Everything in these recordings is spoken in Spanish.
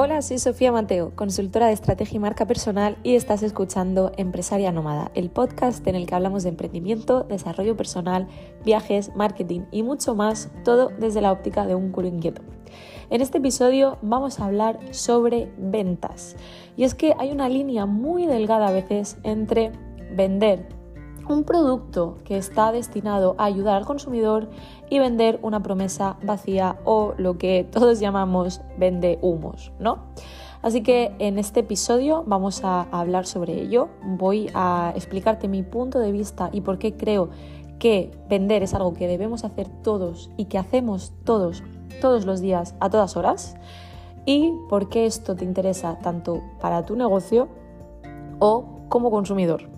Hola, soy Sofía Mateo, consultora de estrategia y marca personal y estás escuchando Empresaria Nómada, el podcast en el que hablamos de emprendimiento, desarrollo personal, viajes, marketing y mucho más, todo desde la óptica de un culo inquieto. En este episodio vamos a hablar sobre ventas. Y es que hay una línea muy delgada a veces entre vender un producto que está destinado a ayudar al consumidor y vender una promesa vacía o lo que todos llamamos vende humos, ¿no? Así que en este episodio vamos a hablar sobre ello. Voy a explicarte mi punto de vista y por qué creo que vender es algo que debemos hacer todos y que hacemos todos, todos los días, a todas horas. Y por qué esto te interesa tanto para tu negocio o como consumidor.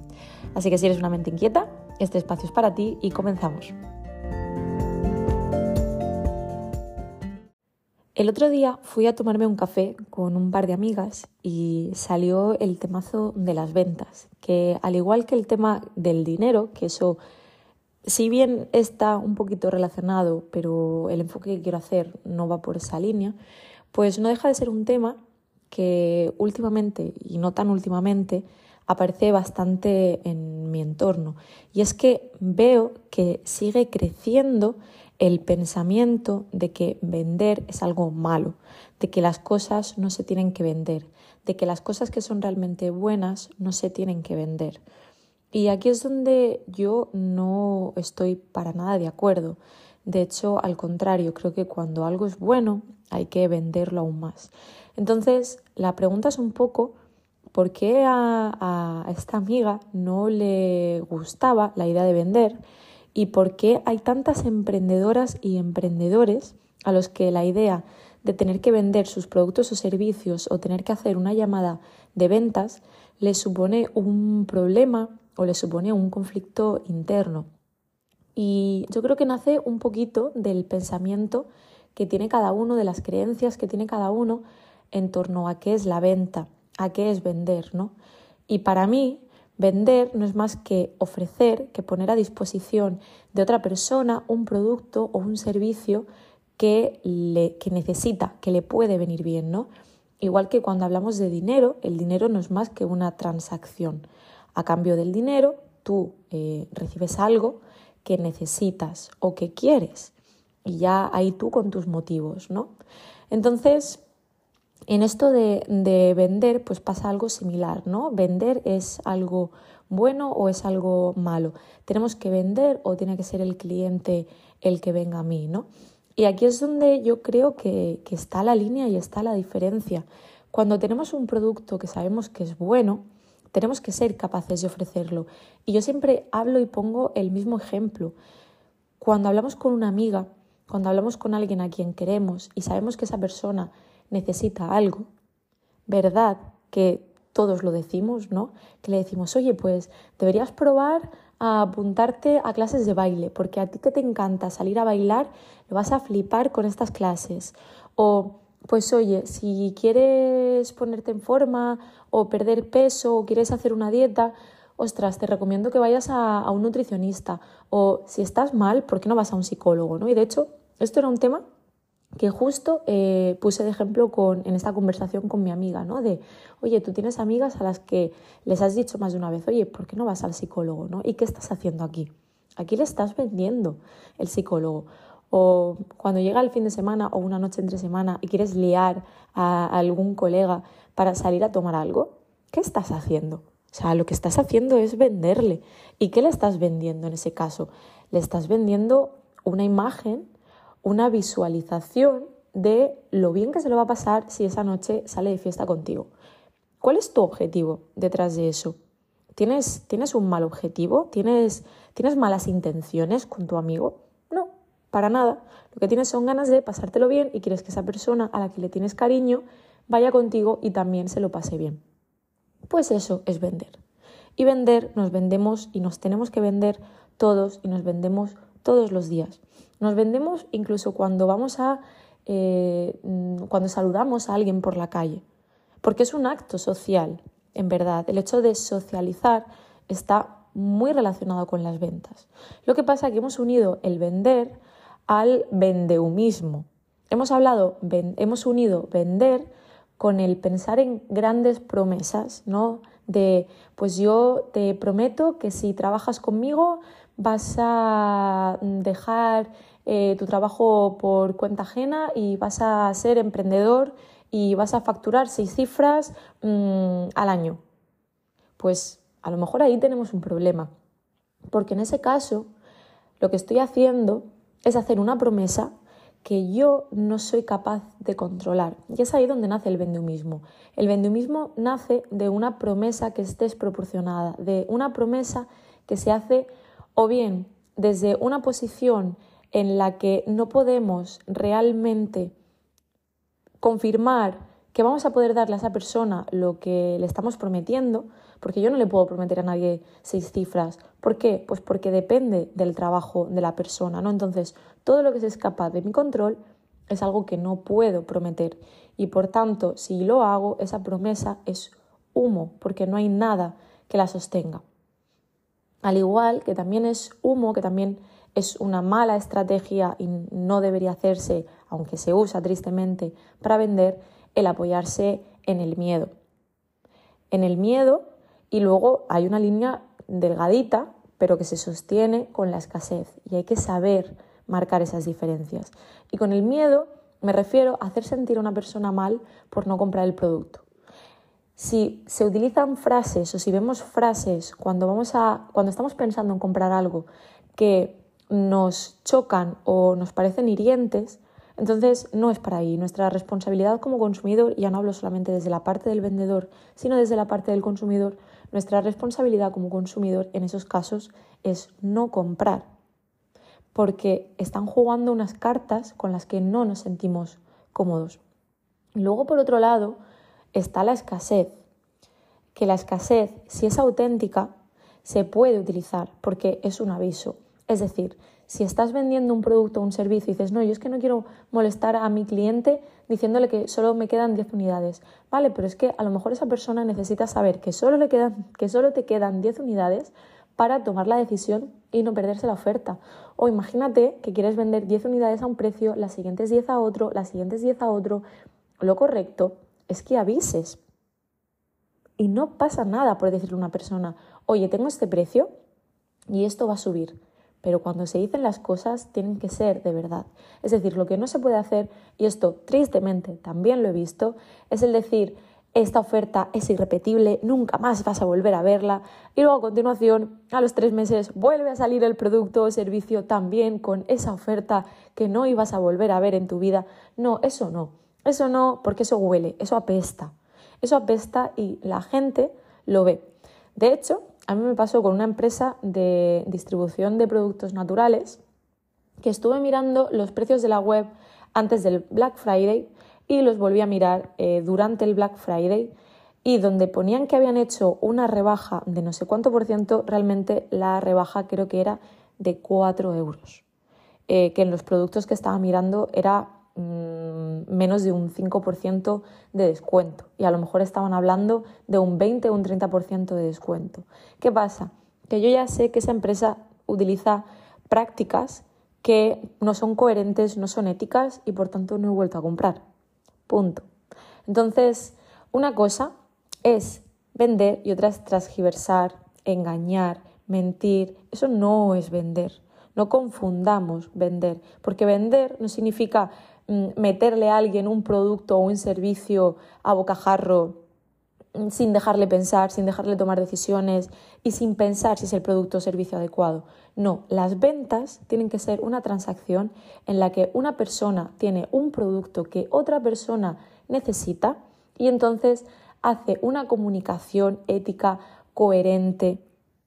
Así que si eres una mente inquieta, este espacio es para ti y comenzamos. El otro día fui a tomarme un café con un par de amigas y salió el temazo de las ventas, que al igual que el tema del dinero, que eso si bien está un poquito relacionado, pero el enfoque que quiero hacer no va por esa línea, pues no deja de ser un tema que últimamente, y no tan últimamente, aparece bastante en mi entorno. Y es que veo que sigue creciendo el pensamiento de que vender es algo malo, de que las cosas no se tienen que vender, de que las cosas que son realmente buenas no se tienen que vender. Y aquí es donde yo no estoy para nada de acuerdo. De hecho, al contrario, creo que cuando algo es bueno hay que venderlo aún más. Entonces, la pregunta es un poco por qué a, esta amiga no le gustaba la idea de vender y por qué hay tantas emprendedoras y emprendedores a los que la idea de tener que vender sus productos o servicios o tener que hacer una llamada de ventas les supone un problema o les supone un conflicto interno. Y yo creo que nace un poquito del pensamiento que tiene cada uno, de las creencias que tiene cada uno en torno a qué es la venta a qué es vender, ¿no? Y para mí, vender no es más que ofrecer, que poner a disposición de otra persona un producto o un servicio que, le, que necesita, que le puede venir bien, ¿no? Igual que cuando hablamos de dinero, el dinero no es más que una transacción. A cambio del dinero, tú eh, recibes algo que necesitas o que quieres. Y ya ahí tú con tus motivos, ¿no? Entonces, en esto de, vender, pues pasa algo similar, ¿no? Vender es algo bueno o es algo malo. Tenemos que vender o tiene que ser el cliente el que venga a mí, ¿no? Y aquí es donde yo creo que, que está la línea y está la diferencia. Cuando tenemos un producto que sabemos que es bueno, tenemos que ser capaces de ofrecerlo. Y yo siempre hablo y pongo el mismo ejemplo. Cuando hablamos con una amiga, cuando hablamos con alguien a quien queremos y sabemos que esa persona necesita algo, ¿verdad? Que todos lo decimos, ¿no? Que le decimos, oye, pues deberías probar a apuntarte a clases de baile, porque a ti que te encanta salir a bailar, lo vas a flipar con estas clases. O, pues oye, si quieres ponerte en forma o perder peso o quieres hacer una dieta, ostras, te recomiendo que vayas a, a un nutricionista. O si estás mal, ¿por qué no vas a un psicólogo? ¿no? Y de hecho, esto era un tema que justo eh, puse de ejemplo con, en esta conversación con mi amiga, ¿no? De, oye, tú tienes amigas a las que les has dicho más de una vez, oye, ¿por qué no vas al psicólogo, no? ¿Y qué estás haciendo aquí? Aquí le estás vendiendo el psicólogo. O cuando llega el fin de semana o una noche entre semana y quieres liar a algún colega para salir a tomar algo, ¿qué estás haciendo? O sea, lo que estás haciendo es venderle. ¿Y qué le estás vendiendo en ese caso? Le estás vendiendo una imagen una visualización de lo bien que se lo va a pasar si esa noche sale de fiesta contigo. ¿Cuál es tu objetivo detrás de eso? ¿Tienes, ¿tienes un mal objetivo? ¿Tienes, ¿Tienes malas intenciones con tu amigo? No, para nada. Lo que tienes son ganas de pasártelo bien y quieres que esa persona a la que le tienes cariño vaya contigo y también se lo pase bien. Pues eso es vender. Y vender nos vendemos y nos tenemos que vender todos y nos vendemos todos los días. Nos vendemos incluso cuando vamos a eh, cuando saludamos a alguien por la calle, porque es un acto social, en verdad. El hecho de socializar está muy relacionado con las ventas. Lo que pasa es que hemos unido el vender al vendeumismo. Hemos hablado, hemos unido vender con el pensar en grandes promesas, ¿no? De, pues yo te prometo que si trabajas conmigo vas a dejar eh, tu trabajo por cuenta ajena y vas a ser emprendedor y vas a facturar seis cifras mm, al año. Pues a lo mejor ahí tenemos un problema, porque en ese caso lo que estoy haciendo es hacer una promesa que yo no soy capaz de controlar. Y es ahí donde nace el vendehumismo. El vendehumismo nace de una promesa que es desproporcionada, de una promesa que se hace o bien desde una posición en la que no podemos realmente confirmar que vamos a poder darle a esa persona lo que le estamos prometiendo, porque yo no le puedo prometer a nadie seis cifras. ¿Por qué? Pues porque depende del trabajo de la persona, ¿no? Entonces, todo lo que se escapa de mi control es algo que no puedo prometer y por tanto, si lo hago, esa promesa es humo, porque no hay nada que la sostenga. Al igual que también es humo, que también es una mala estrategia y no debería hacerse, aunque se usa tristemente para vender, el apoyarse en el miedo. En el miedo y luego hay una línea delgadita, pero que se sostiene con la escasez y hay que saber marcar esas diferencias. Y con el miedo me refiero a hacer sentir a una persona mal por no comprar el producto. Si se utilizan frases o si vemos frases cuando, vamos a, cuando estamos pensando en comprar algo que nos chocan o nos parecen hirientes, entonces no es para ahí. Nuestra responsabilidad como consumidor, ya no hablo solamente desde la parte del vendedor, sino desde la parte del consumidor, nuestra responsabilidad como consumidor en esos casos es no comprar, porque están jugando unas cartas con las que no nos sentimos cómodos. Luego, por otro lado, está la escasez, que la escasez, si es auténtica, se puede utilizar porque es un aviso. Es decir, si estás vendiendo un producto o un servicio y dices, no, yo es que no quiero molestar a mi cliente diciéndole que solo me quedan 10 unidades, vale, pero es que a lo mejor esa persona necesita saber que solo, le quedan, que solo te quedan 10 unidades para tomar la decisión y no perderse la oferta. O imagínate que quieres vender 10 unidades a un precio, las siguientes 10 a otro, las siguientes 10 a otro. Lo correcto es que avises. Y no pasa nada por decirle a una persona, oye, tengo este precio y esto va a subir pero cuando se dicen las cosas tienen que ser de verdad. Es decir, lo que no se puede hacer, y esto tristemente también lo he visto, es el decir, esta oferta es irrepetible, nunca más vas a volver a verla, y luego a continuación, a los tres meses, vuelve a salir el producto o servicio también con esa oferta que no ibas a volver a ver en tu vida. No, eso no, eso no, porque eso huele, eso apesta, eso apesta y la gente lo ve. De hecho, a mí me pasó con una empresa de distribución de productos naturales que estuve mirando los precios de la web antes del Black Friday y los volví a mirar eh, durante el Black Friday y donde ponían que habían hecho una rebaja de no sé cuánto por ciento, realmente la rebaja creo que era de 4 euros, eh, que en los productos que estaba mirando era menos de un 5% de descuento y a lo mejor estaban hablando de un 20 o un 30% de descuento. ¿Qué pasa? Que yo ya sé que esa empresa utiliza prácticas que no son coherentes, no son éticas y por tanto no he vuelto a comprar. Punto. Entonces, una cosa es vender y otra es transgiversar, engañar, mentir. Eso no es vender. No confundamos vender, porque vender no significa Mm, meterle a alguien un producto o un servicio a bocajarro mm, sin dejarle pensar, sin dejarle tomar decisiones y sin pensar si es el producto o servicio adecuado. No, las ventas tienen que ser una transacción en la que una persona tiene un producto que otra persona necesita y entonces hace una comunicación ética coherente,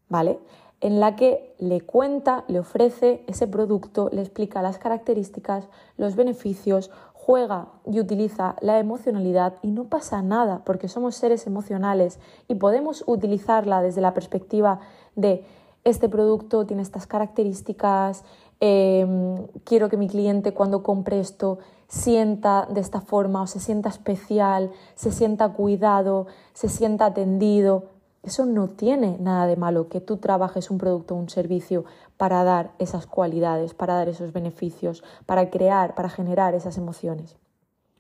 ¿vale? En la que le cuenta, le ofrece ese producto, le explica las características, los beneficios, juega y utiliza la emocionalidad y no pasa nada porque somos seres emocionales y podemos utilizarla desde la perspectiva de este producto tiene estas características, em, quiero que mi cliente cuando compre esto sienta de esta forma o se sienta especial, se sienta cuidado, se sienta atendido. Eso no tiene nada de malo que tú trabajes un producto o un servicio para dar esas cualidades, para dar esos beneficios, para crear, para generar esas emociones.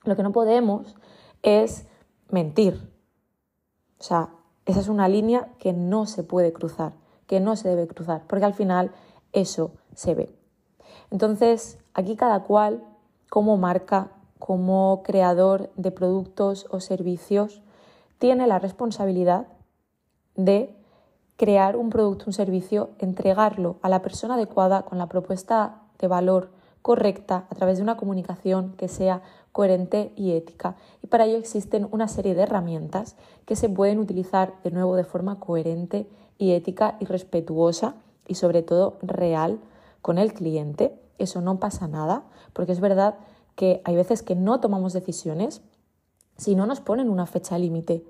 Lo que no podemos es mentir. O sea, esa es una línea que no se puede cruzar, que no se debe cruzar, porque al final eso se ve. Entonces, aquí cada cual, como marca, como creador de productos o servicios, tiene la responsabilidad de crear un producto, un servicio, entregarlo a la persona adecuada con la propuesta de valor correcta a través de una comunicación que sea coherente y ética. Y para ello existen una serie de herramientas que se pueden utilizar de nuevo de forma coherente y ética y respetuosa y sobre todo real con el cliente. Eso no pasa nada, porque es verdad que hay veces que no tomamos decisiones si no nos ponen una fecha límite.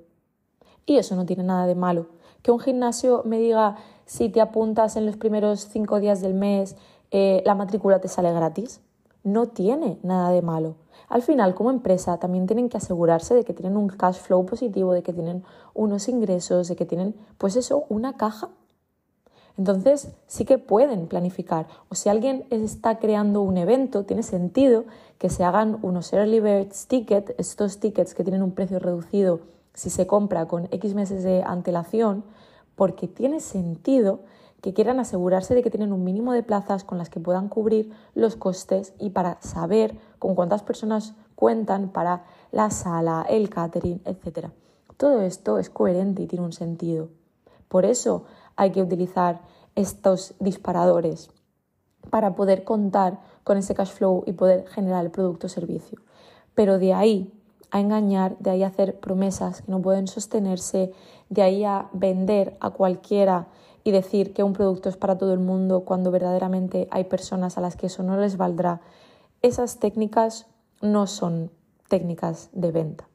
Y eso no tiene nada de malo. Que un gimnasio me diga si te apuntas en los primeros cinco días del mes, eh, la matrícula te sale gratis. No tiene nada de malo. Al final, como empresa, también tienen que asegurarse de que tienen un cash flow positivo, de que tienen unos ingresos, de que tienen, pues eso, una caja. Entonces, sí que pueden planificar. O si alguien está creando un evento, tiene sentido que se hagan unos early birds tickets, estos tickets que tienen un precio reducido si se compra con X meses de antelación, porque tiene sentido que quieran asegurarse de que tienen un mínimo de plazas con las que puedan cubrir los costes y para saber con cuántas personas cuentan para la sala, el catering, etc. Todo esto es coherente y tiene un sentido. Por eso hay que utilizar estos disparadores para poder contar con ese cash flow y poder generar el producto o servicio. Pero de ahí a engañar, de ahí a hacer promesas que no pueden sostenerse, de ahí a vender a cualquiera y decir que un producto es para todo el mundo cuando verdaderamente hay personas a las que eso no les valdrá, esas técnicas no son técnicas de venta.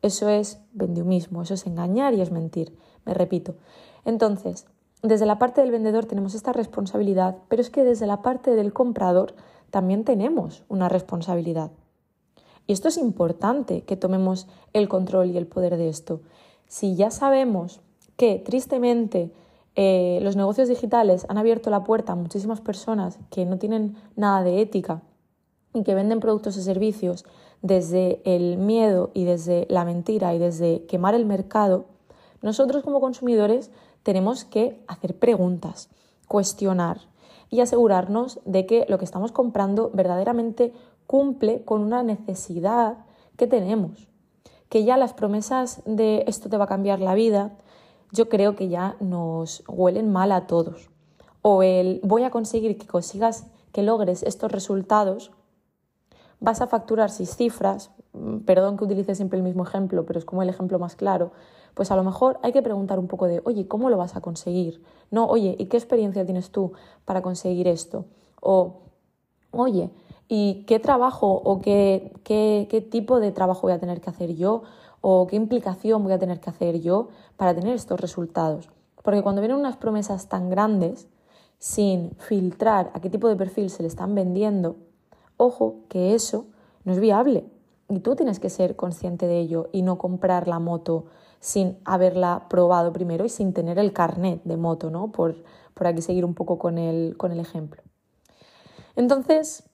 Eso es vendiumismo, eso es engañar y es mentir, me repito. Entonces, desde la parte del vendedor tenemos esta responsabilidad, pero es que desde la parte del comprador también tenemos una responsabilidad. Y esto es importante que tomemos el control y el poder de esto. Si ya sabemos que tristemente eh, los negocios digitales han abierto la puerta a muchísimas personas que no tienen nada de ética y que venden productos y servicios desde el miedo y desde la mentira y desde quemar el mercado, nosotros como consumidores tenemos que hacer preguntas, cuestionar y asegurarnos de que lo que estamos comprando verdaderamente cumple con una necesidad que tenemos. Que ya las promesas de esto te va a cambiar la vida, yo creo que ya nos huelen mal a todos. O el voy a conseguir que consigas, que logres estos resultados, vas a facturar seis cifras, mm, perdón que utilice siempre el mismo ejemplo, pero es como el ejemplo más claro, pues a lo mejor hay que preguntar un poco de, oye, ¿cómo lo vas a conseguir? No, oye, ¿y qué experiencia tienes tú para conseguir esto? O, oye, ¿y qué trabajo o qué, qué, qué tipo de trabajo voy a tener que hacer yo? o qué implicación voy a tener que hacer yo para tener estos resultados. Porque cuando vienen unas promesas tan grandes, sin filtrar a qué tipo de perfil se le están vendiendo, ojo que eso no es viable. Y tú tienes que ser consciente de ello y no comprar la moto sin haberla probado primero y sin tener el carnet de moto, ¿no? Por, por aquí seguir un poco con el, con el ejemplo. Entonces,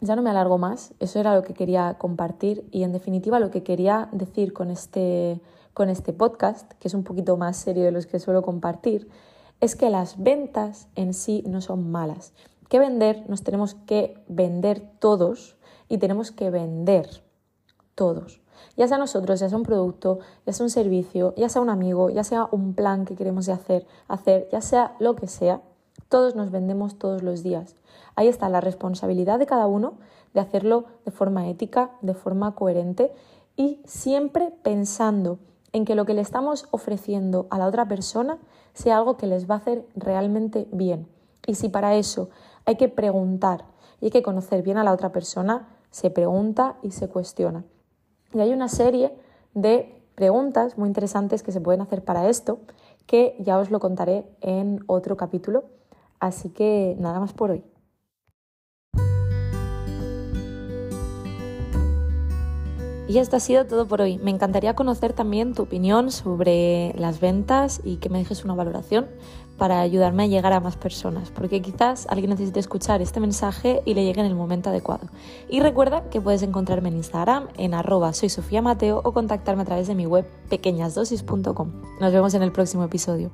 ya no me alargo más, eso era lo que quería compartir y en definitiva lo que quería decir con este, con este podcast, que es un poquito más serio de los que suelo compartir, es que las ventas en sí no son malas. Que vender nos tenemos que vender todos y tenemos que vender todos. Ya sea nosotros, ya sea un producto, ya sea un servicio, ya sea un amigo, ya sea un plan que queremos hacer, hacer, ya sea lo que sea, todos nos vendemos todos los días. Ahí está la responsabilidad de cada uno de hacerlo de forma ética, de forma coherente y siempre pensando en que lo que le estamos ofreciendo a la otra persona sea algo que les va a hacer realmente bien. Y si para eso hay que preguntar y hay que conocer bien a la otra persona, se pregunta y se cuestiona. Y hay una serie de preguntas muy interesantes que se pueden hacer para esto, que ya os lo contaré en otro capítulo. Así que nada más por hoy. Y esto ha sido todo por hoy. Me encantaría conocer también tu opinión sobre las ventas y que me dejes una valoración para ayudarme a llegar a más personas, porque quizás alguien necesite escuchar este mensaje y le llegue en el momento adecuado. Y recuerda que puedes encontrarme en Instagram en arroba soy Sofía Mateo o contactarme a través de mi web pequeñasdosis.com. Nos vemos en el próximo episodio.